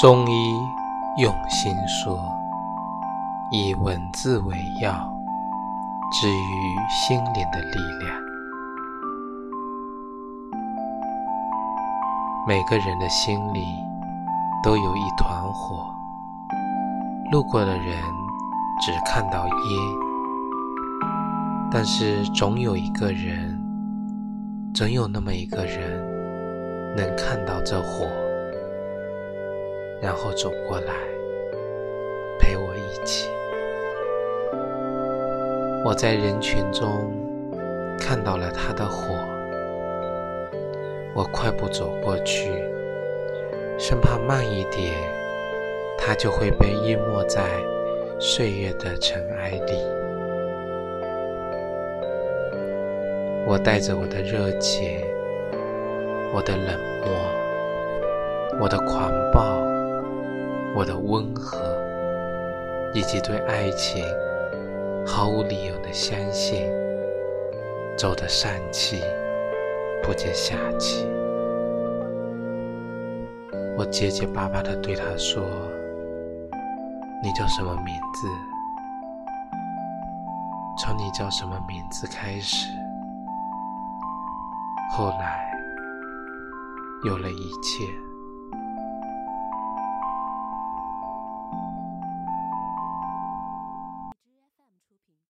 中医用心说，以文字为药，治愈心灵的力量。每个人的心里都有一团火，路过的人只看到烟，但是总有一个人，总有那么一个人能看到这火。然后走过来，陪我一起。我在人群中看到了他的火，我快步走过去，生怕慢一点，他就会被淹没在岁月的尘埃里。我带着我的热情，我的冷漠，我的狂暴。我的温和，以及对爱情毫无理由的相信，走得上气不接下气。我结结巴巴的对他说：“你叫什么名字？从你叫什么名字开始，后来有了一切。”